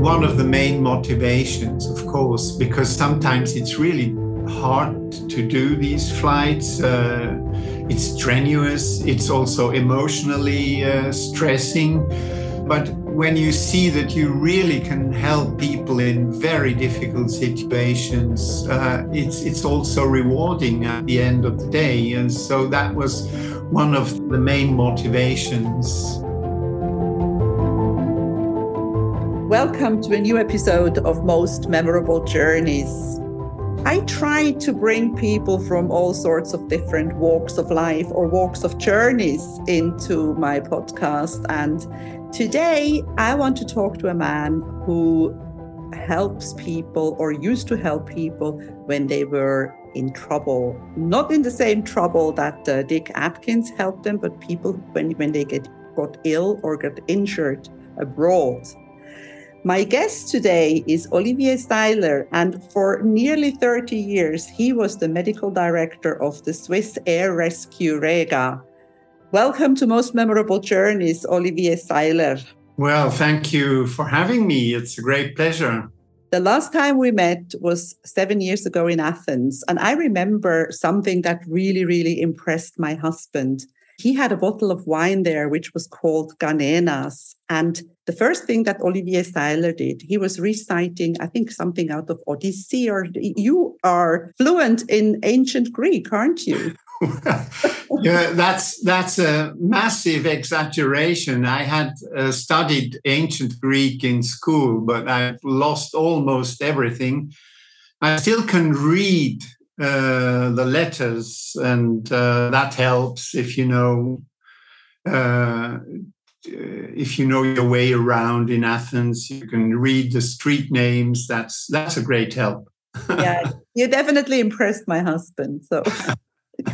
one of the main motivations, of course, because sometimes it's really hard to do these flights. Uh, it's strenuous, it's also emotionally uh, stressing. But when you see that you really can help people in very difficult situations, uh, it's, it's also rewarding at the end of the day. And so that was one of the main motivations. Welcome to a new episode of Most Memorable Journeys. I try to bring people from all sorts of different walks of life or walks of journeys into my podcast. And today I want to talk to a man who helps people or used to help people when they were in trouble. Not in the same trouble that uh, Dick Atkins helped them, but people when, when they get got ill or got injured abroad. My guest today is Olivier Seiler, and for nearly 30 years, he was the medical director of the Swiss Air Rescue Rega. Welcome to Most Memorable Journeys, Olivier Seiler. Well, thank you for having me. It's a great pleasure. The last time we met was seven years ago in Athens, and I remember something that really, really impressed my husband he had a bottle of wine there, which was called Ganenas. And the first thing that Olivier Seiler did, he was reciting, I think, something out of Odyssey, or you are fluent in ancient Greek, aren't you? yeah, that's that's a massive exaggeration. I had uh, studied ancient Greek in school, but I've lost almost everything. I still can read uh, the letters, and uh, that helps if you know uh, if you know your way around in Athens. You can read the street names. That's that's a great help. yeah, you definitely impressed my husband. So.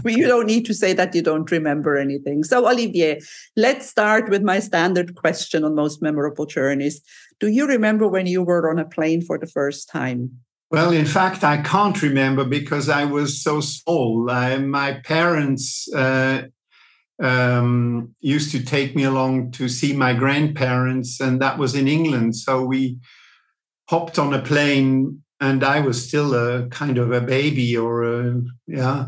you don't need to say that you don't remember anything. So, Olivier, let's start with my standard question on most memorable journeys. Do you remember when you were on a plane for the first time? Well, in fact, I can't remember because I was so small. I, my parents uh, um, used to take me along to see my grandparents, and that was in England. So we hopped on a plane, and I was still a kind of a baby, or a, yeah.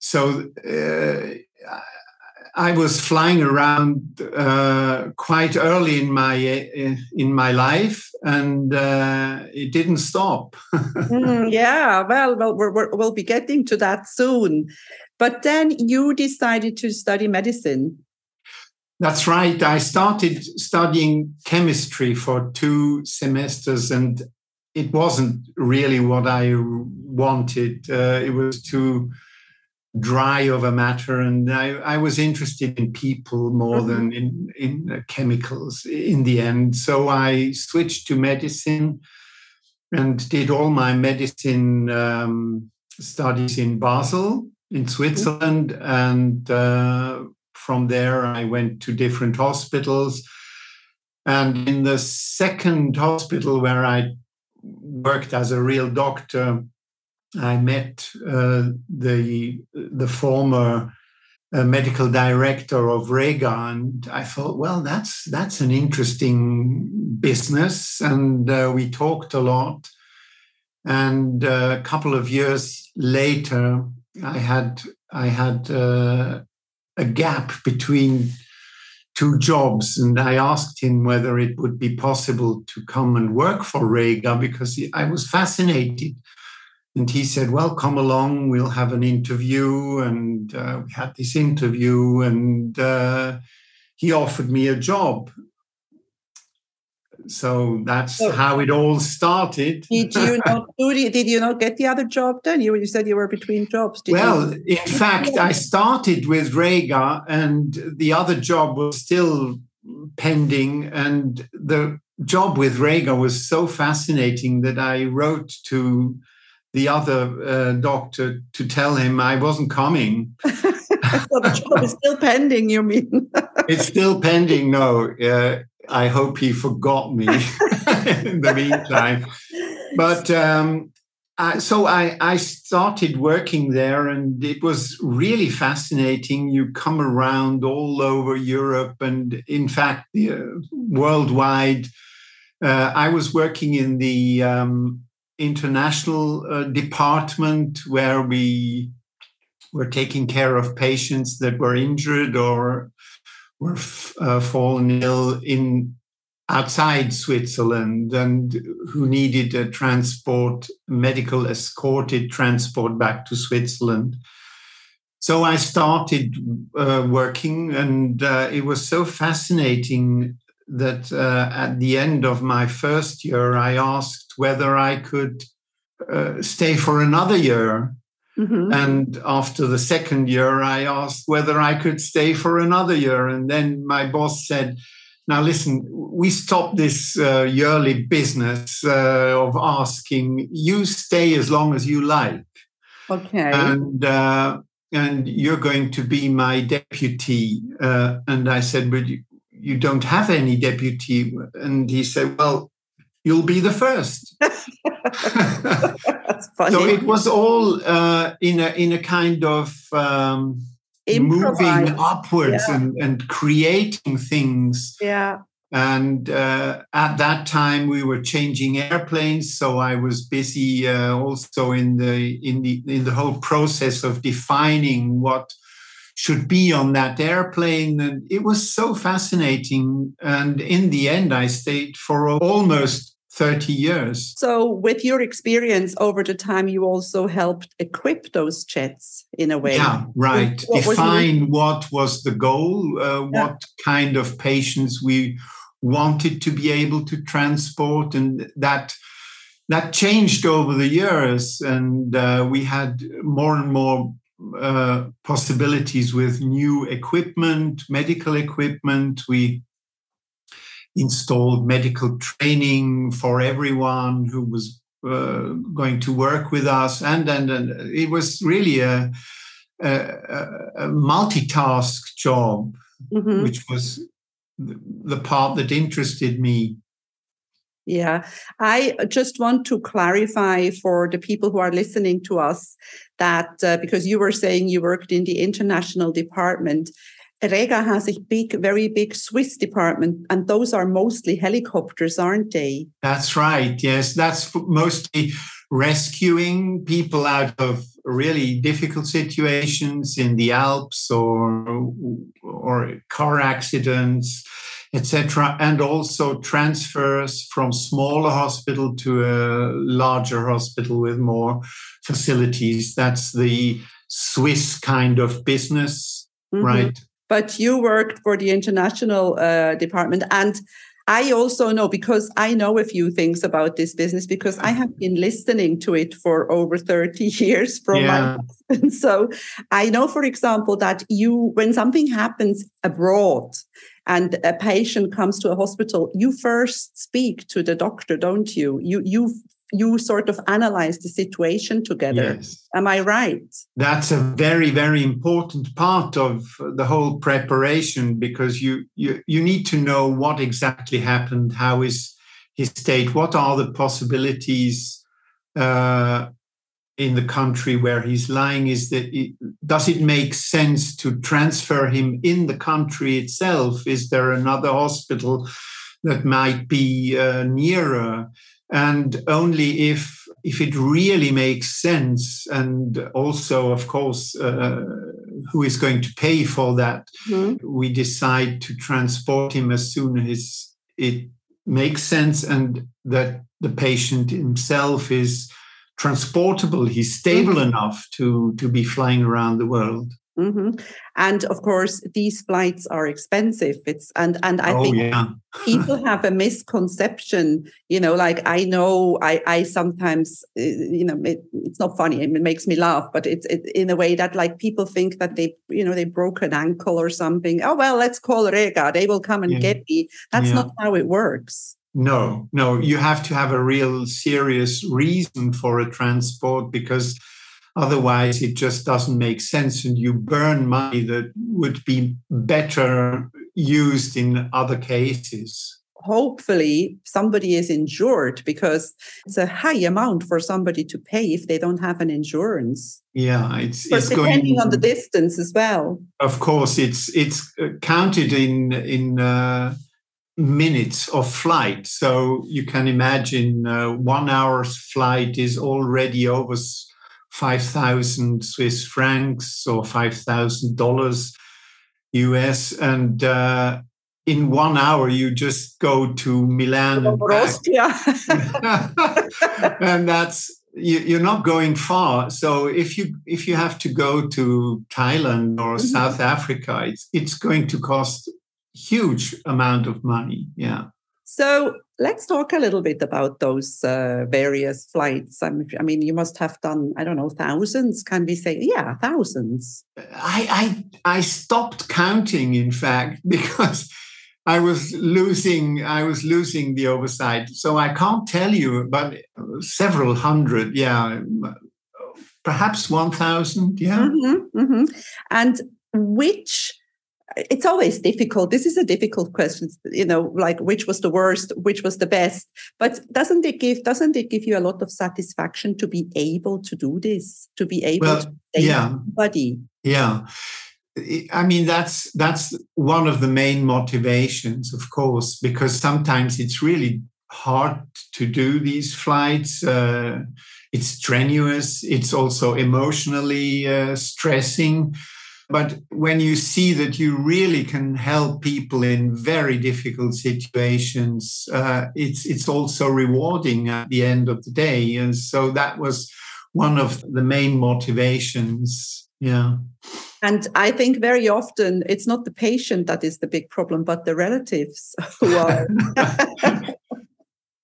So uh, I was flying around uh, quite early in my in my life, and uh, it didn't stop. mm, yeah, well, well, we will be getting to that soon. But then you decided to study medicine. That's right. I started studying chemistry for two semesters, and it wasn't really what I wanted. Uh, it was too dry of a matter and I, I was interested in people more mm-hmm. than in, in uh, chemicals in the end so i switched to medicine and did all my medicine um, studies in basel in mm-hmm. switzerland mm-hmm. and uh, from there i went to different hospitals and in the second hospital where i worked as a real doctor I met uh, the the former uh, medical director of Rega, and I thought, well, that's that's an interesting business, and uh, we talked a lot. And uh, a couple of years later, I had I had uh, a gap between two jobs, and I asked him whether it would be possible to come and work for Rega because I was fascinated and he said, Well, come along, we'll have an interview. And uh, we had this interview, and uh, he offered me a job. So that's oh. how it all started. Did you not? did you not get the other job then? You, you said you were between jobs. Did well, you? in fact, I started with Rega, and the other job was still pending. And the job with Rega was so fascinating that I wrote to the other uh, doctor to tell him I wasn't coming. so the job is still pending, you mean? it's still pending. No, uh, I hope he forgot me in the meantime. But um, I, so I, I started working there, and it was really fascinating. You come around all over Europe, and in fact, uh, worldwide uh, I was working in the um, international uh, department where we were taking care of patients that were injured or were uh, fallen ill in outside Switzerland and who needed a transport, medical escorted transport back to Switzerland. So I started uh, working, and uh, it was so fascinating that uh, at the end of my first year, I asked whether I could uh, stay for another year. Mm-hmm. And after the second year, I asked whether I could stay for another year. And then my boss said, Now, listen, we stopped this uh, yearly business uh, of asking, you stay as long as you like. Okay. And uh, and you're going to be my deputy. Uh, and I said, but you, don't have any deputy. And he said, well, you'll be the first. so it was all uh, in a in a kind of um, moving upwards yeah. and, and creating things. Yeah. And uh, at that time, we were changing airplanes, so I was busy uh, also in the in the in the whole process of defining what should be on that airplane. And it was so fascinating. And in the end, I stayed for almost 30 years. So, with your experience over the time, you also helped equip those jets in a way. Yeah, right. What Define was what was the goal, uh, yeah. what kind of patients we wanted to be able to transport, and that that changed over the years. And uh, we had more and more uh, possibilities with new equipment, medical equipment. We installed medical training for everyone who was uh, going to work with us, and, and and it was really a, a, a multitask job, mm-hmm. which was the part that interested me. Yeah, I just want to clarify for the people who are listening to us that uh, because you were saying you worked in the international department, Rega has a big, very big Swiss department, and those are mostly helicopters, aren't they? That's right. Yes, that's mostly rescuing people out of really difficult situations in the Alps or or car accidents, etc., and also transfers from smaller hospital to a larger hospital with more facilities. That's the Swiss kind of business, mm-hmm. right? but you worked for the international uh, department and I also know because I know a few things about this business because I have been listening to it for over 30 years from yeah. my husband. So I know, for example, that you, when something happens abroad and a patient comes to a hospital, you first speak to the doctor, don't you? You you you sort of analyze the situation together. Yes. Am I right? That's a very, very important part of the whole preparation because you you you need to know what exactly happened, how is his state, what are the possibilities uh, in the country where he's lying. Is that it, does it make sense to transfer him in the country itself? Is there another hospital that might be uh, nearer? and only if if it really makes sense and also of course uh, who is going to pay for that mm-hmm. we decide to transport him as soon as it makes sense and that the patient himself is transportable he's stable mm-hmm. enough to to be flying around the world Mm-hmm. And of course, these flights are expensive. It's and and I oh, think yeah. people have a misconception. You know, like I know I I sometimes uh, you know it, it's not funny. It makes me laugh, but it's it, in a way that like people think that they you know they broke an ankle or something. Oh well, let's call Rega. They will come and yeah. get me. That's yeah. not how it works. No, no, you have to have a real serious reason for a transport because Otherwise, it just doesn't make sense, and you burn money that would be better used in other cases. Hopefully, somebody is insured because it's a high amount for somebody to pay if they don't have an insurance. Yeah, it's, but it's depending going, on the distance as well. Of course, it's it's counted in in. Uh, minutes of flight. So you can imagine uh, one hour's flight is already over 5,000 Swiss francs or $5,000 US. And uh, in one hour, you just go to Milan and, and that's you, are not going far. So if you if you have to go to Thailand or mm-hmm. South Africa, it's it's going to cost huge amount of money. Yeah. So let's talk a little bit about those uh, various flights. I mean, you must have done, I don't know, thousands. Can we say, yeah, thousands? I I, I stopped counting, in fact, because I was losing I was losing the oversight. So I can't tell you, but several hundred, yeah, perhaps one thousand, yeah. Mm-hmm, mm-hmm. And which it's always difficult. This is a difficult question, you know, like which was the worst, which was the best. But doesn't it give doesn't it give you a lot of satisfaction to be able to do this, to be able well, to yeah. body? Yeah. I mean that's that's one of the main motivations, of course, because sometimes it's really hard to do these flights. Uh, it's strenuous. It's also emotionally uh, stressing. But when you see that you really can help people in very difficult situations, uh, it's it's also rewarding at the end of the day. And so that was one of the main motivations. Yeah. And I think very often it's not the patient that is the big problem, but the relatives who are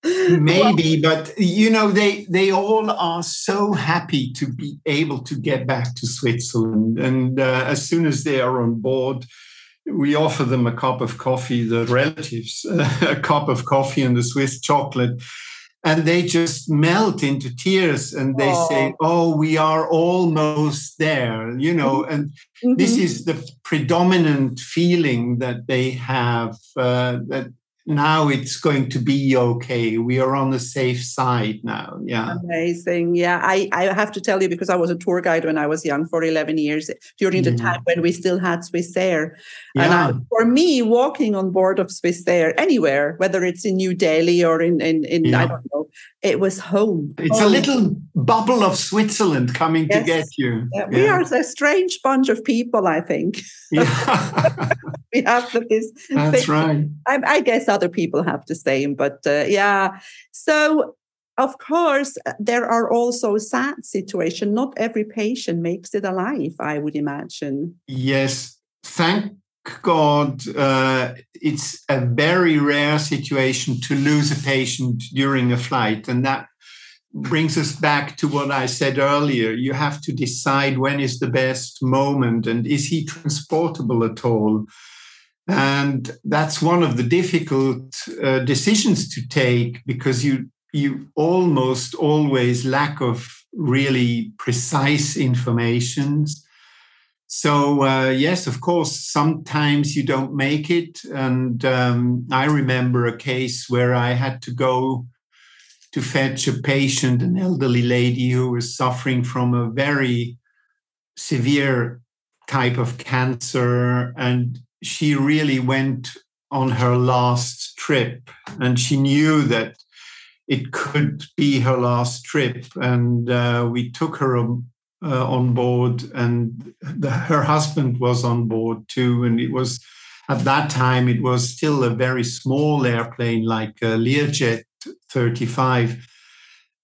maybe but you know they they all are so happy to be able to get back to switzerland and uh, as soon as they are on board we offer them a cup of coffee the relatives uh, a cup of coffee and the swiss chocolate and they just melt into tears and they oh. say oh we are almost there you know mm-hmm. and mm-hmm. this is the predominant feeling that they have uh, that now it's going to be okay. We are on the safe side now. Yeah. Amazing. Yeah. I, I have to tell you, because I was a tour guide when I was young for 11 years during the mm-hmm. time when we still had Swissair. Yeah. And I, for me, walking on board of Swissair anywhere, whether it's in New Delhi or in, in, in yeah. I don't know, it was home. It's home. a little bubble of Switzerland coming yes. to get you. Yeah. We are a strange bunch of people, I think. Yeah. we have this. That's thing. right. I, I, guess other people have the same, but uh, yeah. So of course, there are also sad situations. Not every patient makes it alive, I would imagine. Yes. Thank God, uh, it's a very rare situation to lose a patient during a flight. And that brings us back to what I said earlier. You have to decide when is the best moment and is he transportable at all? And that's one of the difficult uh, decisions to take because you you almost always lack of really precise informations. So uh, yes, of course, sometimes you don't make it, and um, I remember a case where I had to go to fetch a patient, an elderly lady who was suffering from a very severe type of cancer, and she really went on her last trip, and she knew that it could be her last trip, and uh, we took her uh, on board, and the, her husband was on board too. And it was at that time it was still a very small airplane, like a Learjet 35,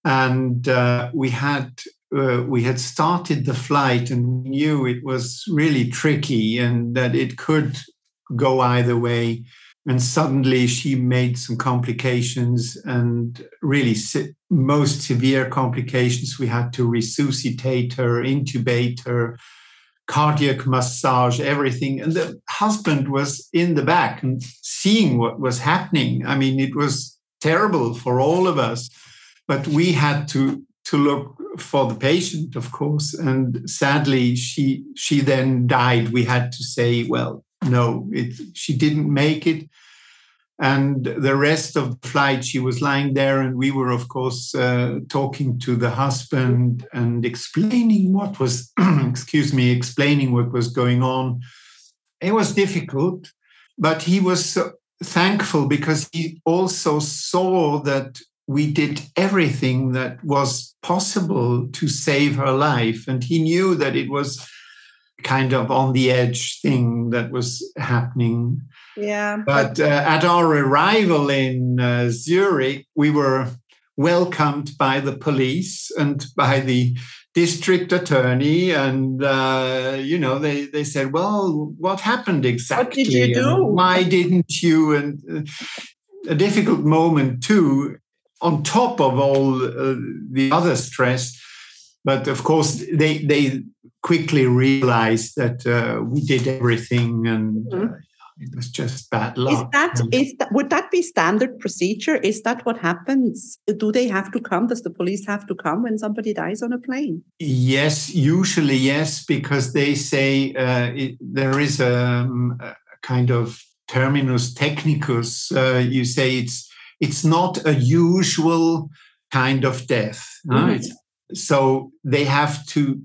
and uh, we had uh, we had started the flight and we knew it was really tricky and that it could go either way. And suddenly she made some complications and really se- most severe complications. We had to resuscitate her intubate her cardiac massage everything. And the husband was in the back and seeing what was happening. I mean it was terrible for all of us but we had to to look for the patient of course. And sadly she she then died. We had to say well no, it, she didn't make it. And the rest of the flight, she was lying there, and we were, of course, uh, talking to the husband and explaining what was, excuse me, explaining what was going on. It was difficult, but he was thankful because he also saw that we did everything that was possible to save her life. And he knew that it was kind of on the edge thing that was happening. Yeah. But uh, at our arrival in uh, Zurich, we were welcomed by the police and by the district attorney and uh, you know they, they said well what happened exactly what did you do why didn't you and uh, a difficult moment too on top of all uh, the other stress but of course they they quickly realized that uh, we did everything and mm-hmm. it was just bad luck. Is that is that would that be standard procedure? Is that what happens? Do they have to come? Does the police have to come when somebody dies on a plane? Yes, usually yes, because they say uh, it, there is a, um, a, kind of terminus technicus. Uh, you say it's it's not a usual kind of death. Mm-hmm. Right? So they have to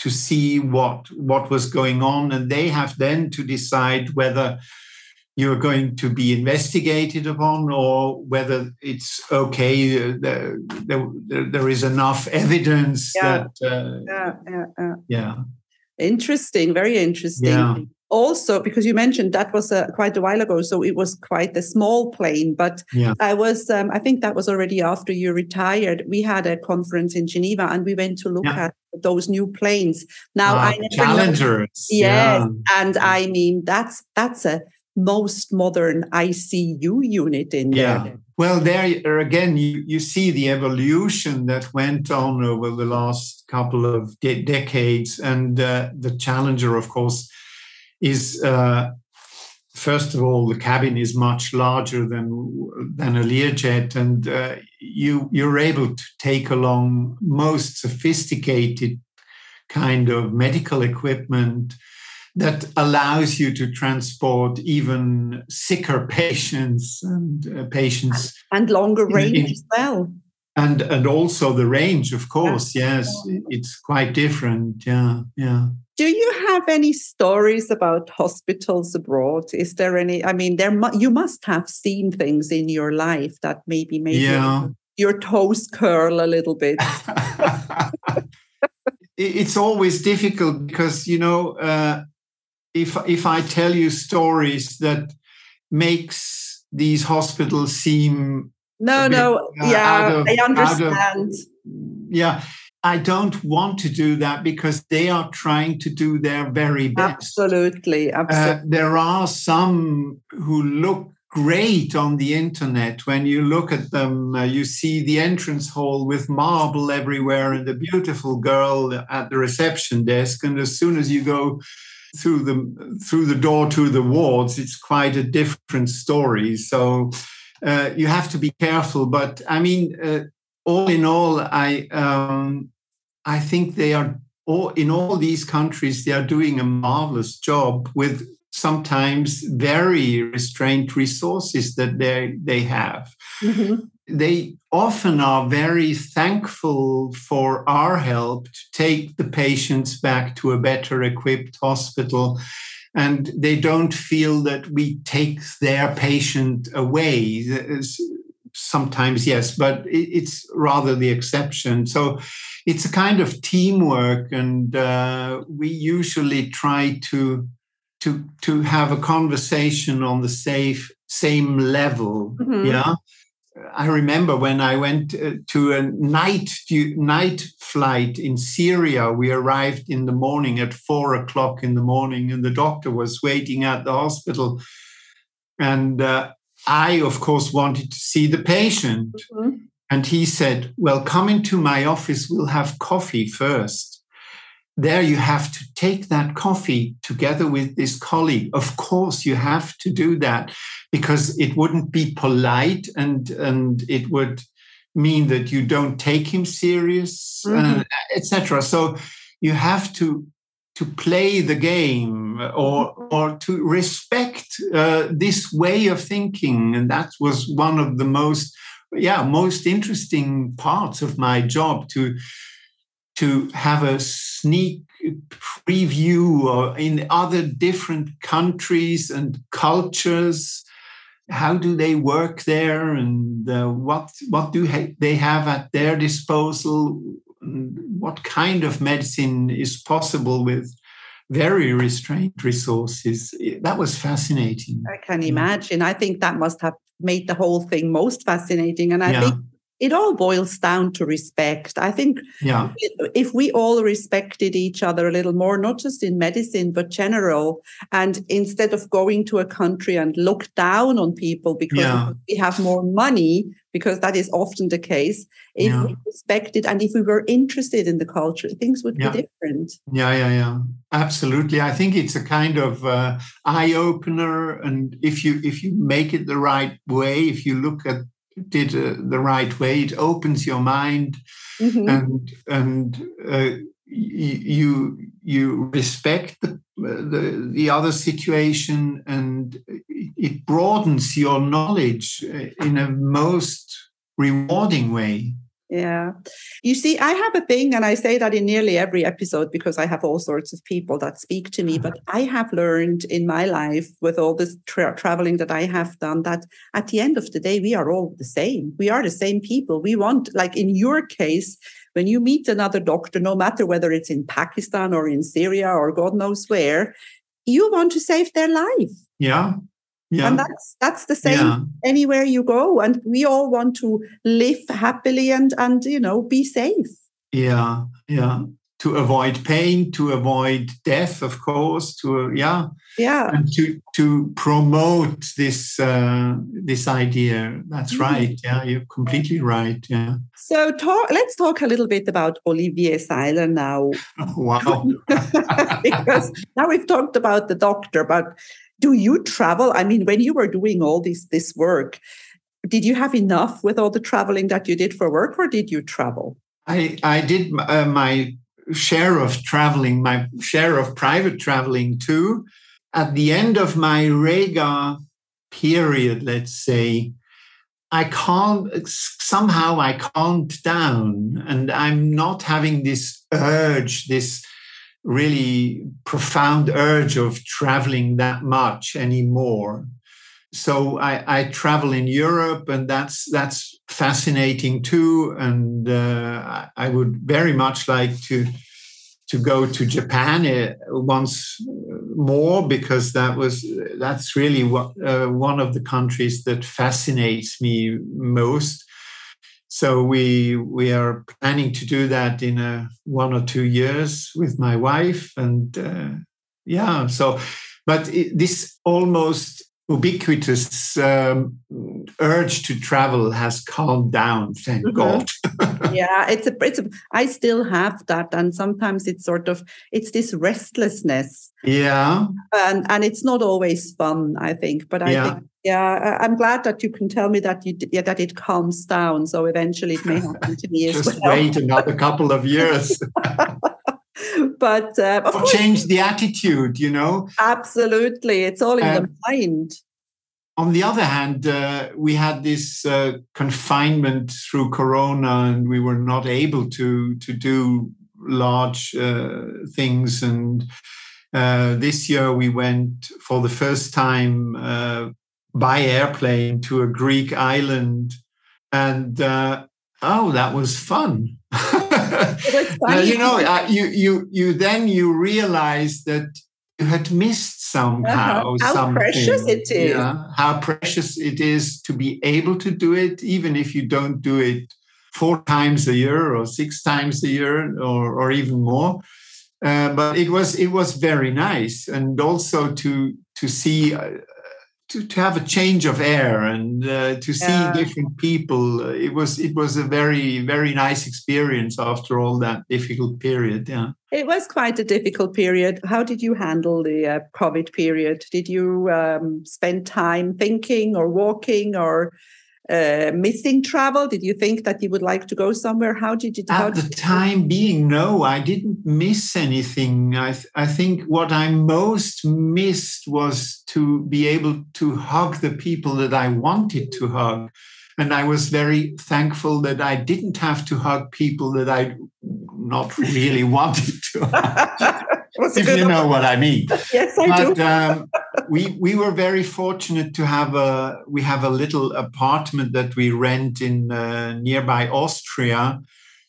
to see what what was going on and they have then to decide whether you're going to be investigated upon or whether it's okay uh, there, there, there is enough evidence yeah. that uh, yeah, yeah, yeah, yeah. Interesting very interesting. Yeah also because you mentioned that was uh, quite a while ago so it was quite a small plane but yeah. i was um, i think that was already after you retired we had a conference in geneva and we went to look yeah. at those new planes now uh, i never challengers yes yeah. and i mean that's that's a most modern icu unit in yeah. there well there again you, you see the evolution that went on over the last couple of de- decades and uh, the challenger of course is uh, first of all the cabin is much larger than than a Learjet, and uh, you you're able to take along most sophisticated kind of medical equipment that allows you to transport even sicker patients and uh, patients and longer range in, as well. And and also the range of course yes it's quite different. Yeah yeah do you have any stories about hospitals abroad? Is there any? I mean, there mu- you must have seen things in your life that maybe made yeah. your, your toes curl a little bit. it's always difficult because you know uh, if if I tell you stories that makes these hospitals seem no no uh, yeah of, I understand of, yeah I don't want to do that because they are trying to do their very best. Absolutely. absolutely. Uh, there are some who look great on the internet. When you look at them, uh, you see the entrance hall with marble everywhere and the beautiful girl at the reception desk. And as soon as you go through the through the door to the wards, it's quite a different story. So uh, you have to be careful. But I mean, uh, all in all, I um, I think they are all in all these countries. They are doing a marvelous job with sometimes very restrained resources that they they have. Mm-hmm. They often are very thankful for our help to take the patients back to a better equipped hospital and they don't feel that we take their patient away sometimes yes but it's rather the exception. So it's a kind of teamwork and uh, we usually try to to to have a conversation on the safe same level mm-hmm. yeah? I remember when i went uh, to a night night flight in syria we arrived in the morning at four o'clock in the morning and the doctor was waiting at the hospital. And uh, I, of course, wanted to see the patient. Mm-hmm. And he said, Well, come into my office, we'll have coffee first. There, you have to take that coffee together with this colleague. Of course, you have to do that because it wouldn't be polite and, and it would mean that you don't take him serious, mm-hmm. uh, etc. So you have to to play the game or or to respect uh, this way of thinking and that was one of the most yeah most interesting parts of my job to to have a sneak preview in other different countries and cultures. How do they work there and uh, what what do ha- they have at their disposal? What kind of medicine is possible with very restrained resources. That was fascinating. I can imagine. I think that must have made the whole thing most fascinating and i yeah. think it all boils down to respect. I think yeah. if we all respected each other a little more, not just in medicine, but general, and instead of going to a country and look down on people because yeah. we have more money, because that is often the case, if yeah. we respected and if we were interested in the culture, things would be different. Yeah, yeah, yeah. Absolutely. I think it's a kind of uh, eye opener. And if you if you make it the right way, if you look at did uh, the right way. It opens your mind, mm-hmm. and and uh, you you respect the, the, the other situation, and it broadens your knowledge uh, in a most rewarding way. Yeah. You see, I have a thing, and I say that in nearly every episode because I have all sorts of people that speak to me. But I have learned in my life with all this tra- traveling that I have done that at the end of the day, we are all the same. We are the same people. We want, like in your case, when you meet another doctor, no matter whether it's in Pakistan or in Syria or God knows where, you want to save their life. Yeah. Yeah. And that's that's the same yeah. anywhere you go. And we all want to live happily and and you know be safe. Yeah, yeah. To avoid pain, to avoid death, of course. To uh, yeah, yeah, and to to promote this uh, this idea. That's mm. right. Yeah, you're completely right. Yeah. So talk. Let's talk a little bit about Olivier Seiler now. wow. because now we've talked about the doctor, but do you travel? I mean, when you were doing all this this work, did you have enough with all the traveling that you did for work, or did you travel? I I did uh, my share of traveling, my share of private traveling too. At the end of my Rega period, let's say, I can't somehow I calmed down, and I'm not having this urge, this really profound urge of traveling that much anymore. So I, I travel in Europe, and that's that's fascinating too. And uh, I would very much like to to go to Japan uh, once more because that was that's really what uh, one of the countries that fascinates me most. So we we are planning to do that in a one or two years with my wife, and uh, yeah. So, but it, this almost ubiquitous um, urge to travel has calmed down thank mm-hmm. god yeah it's a it's a, i still have that and sometimes it's sort of it's this restlessness yeah and and it's not always fun i think but i yeah. think yeah i'm glad that you can tell me that you yeah, that it calms down so eventually it may happen to me as just well. wait another couple of years but uh, course, change the attitude you know? Absolutely it's all in um, the mind. on the other hand uh, we had this uh, confinement through corona and we were not able to to do large uh, things. And uh, this year we went for the first time uh, by airplane to a greek island. And oh that was fun you know, uh, you you you then you realize that you had missed somehow uh-huh. how something. precious it is. Yeah, how precious it is to be able to do it, even if you don't do it four times a year or six times a year or or even more. Uh, but it was it was very nice, and also to to see uh, to, to have a change of air and uh, to see yeah. different people it was it was a very very nice experience after all that difficult period yeah. It was quite a difficult period. How did you handle the uh, covid period? Did you um, spend time thinking or walking or uh, missing travel? Did you think that you would like to go somewhere? How did you? At the time being, no, I didn't miss anything. I, th- I think what I most missed was to be able to hug the people that I wanted to hug. And I was very thankful that I didn't have to hug people that I not really wanted to hug. if you know what I mean. Yes, I but, do. Um, we we were very fortunate to have a we have a little apartment that we rent in uh, nearby Austria,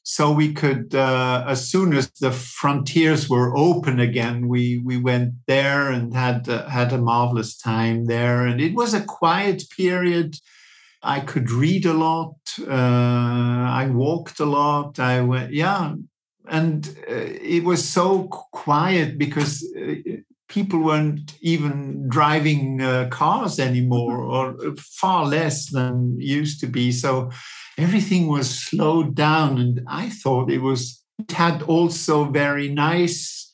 so we could uh, as soon as the frontiers were open again, we we went there and had uh, had a marvelous time there, and it was a quiet period. I could read a lot. Uh, I walked a lot. I went, yeah, and uh, it was so quiet because uh, people weren't even driving uh, cars anymore mm-hmm. or far less than used to be so everything was slowed down and i thought it was it had also very nice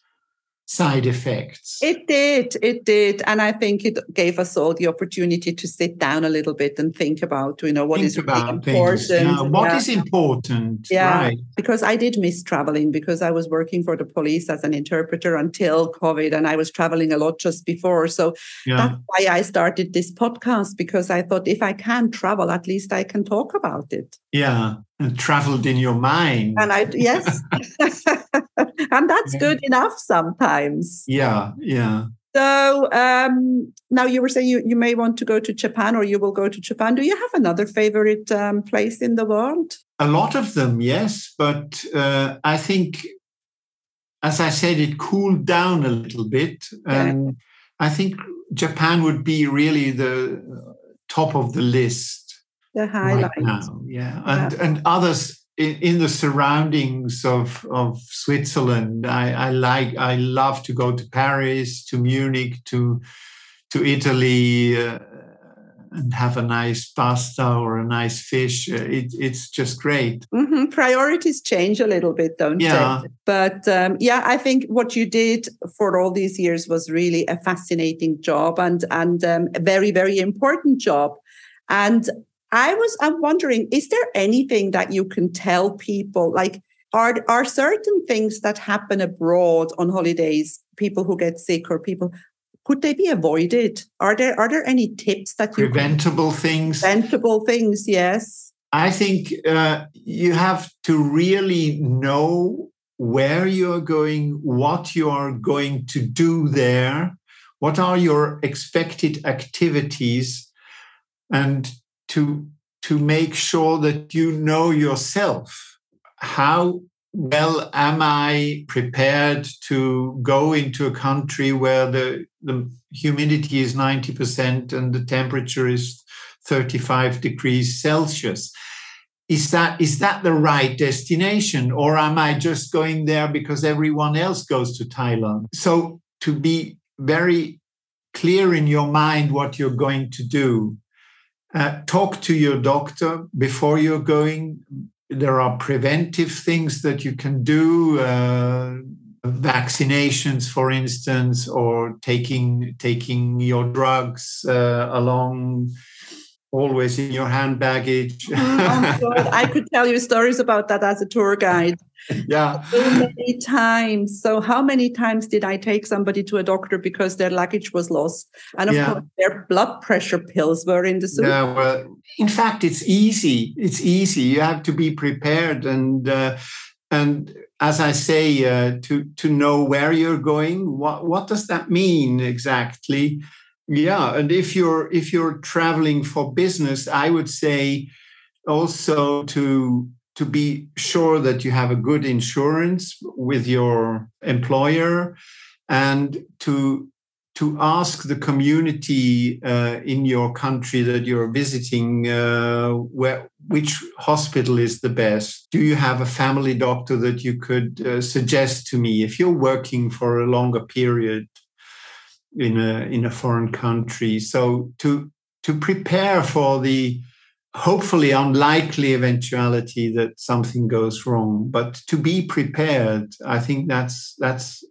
side effects. It did, it did, and I think it gave us all the opportunity to sit down a little bit and think about, you know, what think is really important. Yeah. What yeah. is important? Yeah, right. because I did miss traveling because I was working for the police as an interpreter until COVID, and I was traveling a lot just before. So yeah. that's why I started this podcast because I thought if I can travel, at least I can talk about it. Yeah, traveled in your mind. And I yes. and that's good enough sometimes. Yeah, yeah. So um, now you were saying you, you may want to go to Japan or you will go to Japan. Do you have another favorite um, place in the world? A lot of them, yes. But uh, I think, as I said, it cooled down a little bit. And I think Japan would be really the top of the list. The highlight. Right now, yeah. And, yeah. and others in, in, the surroundings of, of Switzerland. I, I like I love to go to Paris, to Munich, to to Italy, uh, and have a nice pasta or a nice fish. Uh, it, it's just great. Mm-hmm. Priorities change a little bit, don't yeah. they? But um, yeah, I think what you did for all these years was really a fascinating job and and um, a very very important job. And I was I'm wondering, is there anything that you can tell people like are are certain things that happen abroad on holidays, people who get sick or people could they be avoided? Are there are there any tips that you preventable can, things? Preventable things, yes. I think uh, you have to really know where you are going, what you are going to do there, what are your expected activities, and to to make sure that you know yourself. How well am i prepared to go into a country where the, the humidity is 90% and the temperature is 35 degrees celsius? Is that is that the right destination or am i just going there because everyone else goes to thailand? So to be very clear in your mind what you're going to do uh, talk to your doctor before you're going. There are preventive things that you can do, uh, vaccinations, for instance, or taking taking your drugs uh, along always in your hand baggage. oh, I could tell you stories about that as a tour guide. Yeah. So many times. So, how many times did I take somebody to a doctor because their luggage was lost? And of yeah. course, their blood pressure pills were in the soup. Yeah, well, in fact, it's easy. It's easy. You have to be prepared and, uh, and as I say, uh, to to know where you're going. What what does that mean exactly? Yeah and if you're if you're traveling for business i would say also to to be sure that you have a good insurance with your employer and to to ask the community uh, in your country that you're visiting uh, where which hospital is the best. Do you have a family doctor that you could uh, suggest to me? If you're working for a longer period in a in a foreign country. So to to prepare for the hopefully unlikely eventuality that something goes wrong, but to be prepared, I think that's that's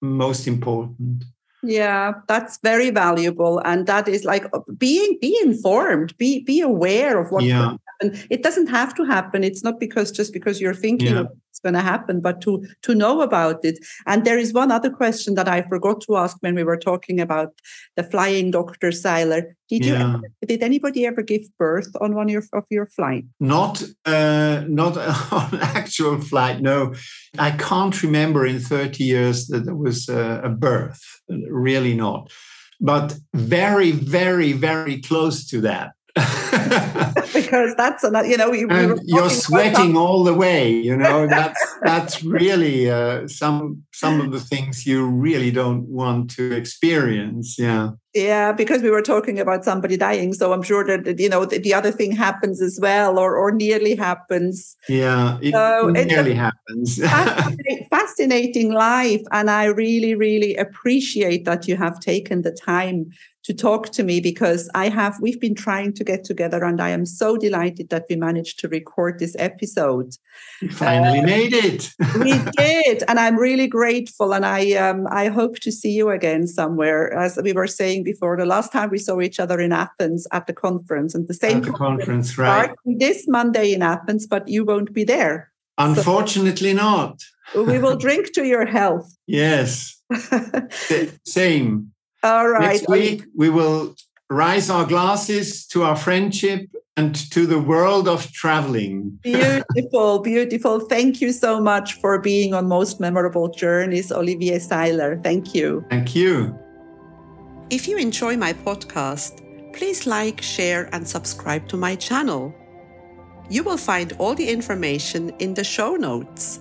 most important. Yeah, that's very valuable, and that is like being be informed, be be aware of what yeah. happen. It doesn't have to happen. It's not because just because you're thinking yeah going to happen, but to to know about it. And there is one other question that I forgot to ask when we were talking about the flying Doctor Seiler. Did yeah. you ever, did anybody ever give birth on one of your, of your flight? Not uh, not on actual flight. No, I can't remember in thirty years that there was a, a birth. Really not. but very, very, very close to that. because that's another, you know, we, and we you're sweating all the way. You know, that's that's really uh, some some of the things you really don't want to experience. Yeah. Yeah, because we were talking about somebody dying, so I'm sure that you know the, the other thing happens as well, or or nearly happens. Yeah, it so nearly happens. fascinating, fascinating life, and I really, really appreciate that you have taken the time to talk to me because I have, we've been trying to get together and I am so delighted that we managed to record this episode. We finally uh, made it. we did. And I'm really grateful. And I, um, I hope to see you again somewhere. As we were saying before, the last time we saw each other in Athens at the conference and the same at the conference, right? This Monday in Athens, but you won't be there. Unfortunately, so, not. we will drink to your health. Yes. Same. All right. Next week, we will raise our glasses to our friendship and to the world of traveling. beautiful, beautiful. Thank you so much for being on Most Memorable Journeys, Olivier Seiler. Thank you. Thank you. If you enjoy my podcast, please like, share, and subscribe to my channel. You will find all the information in the show notes.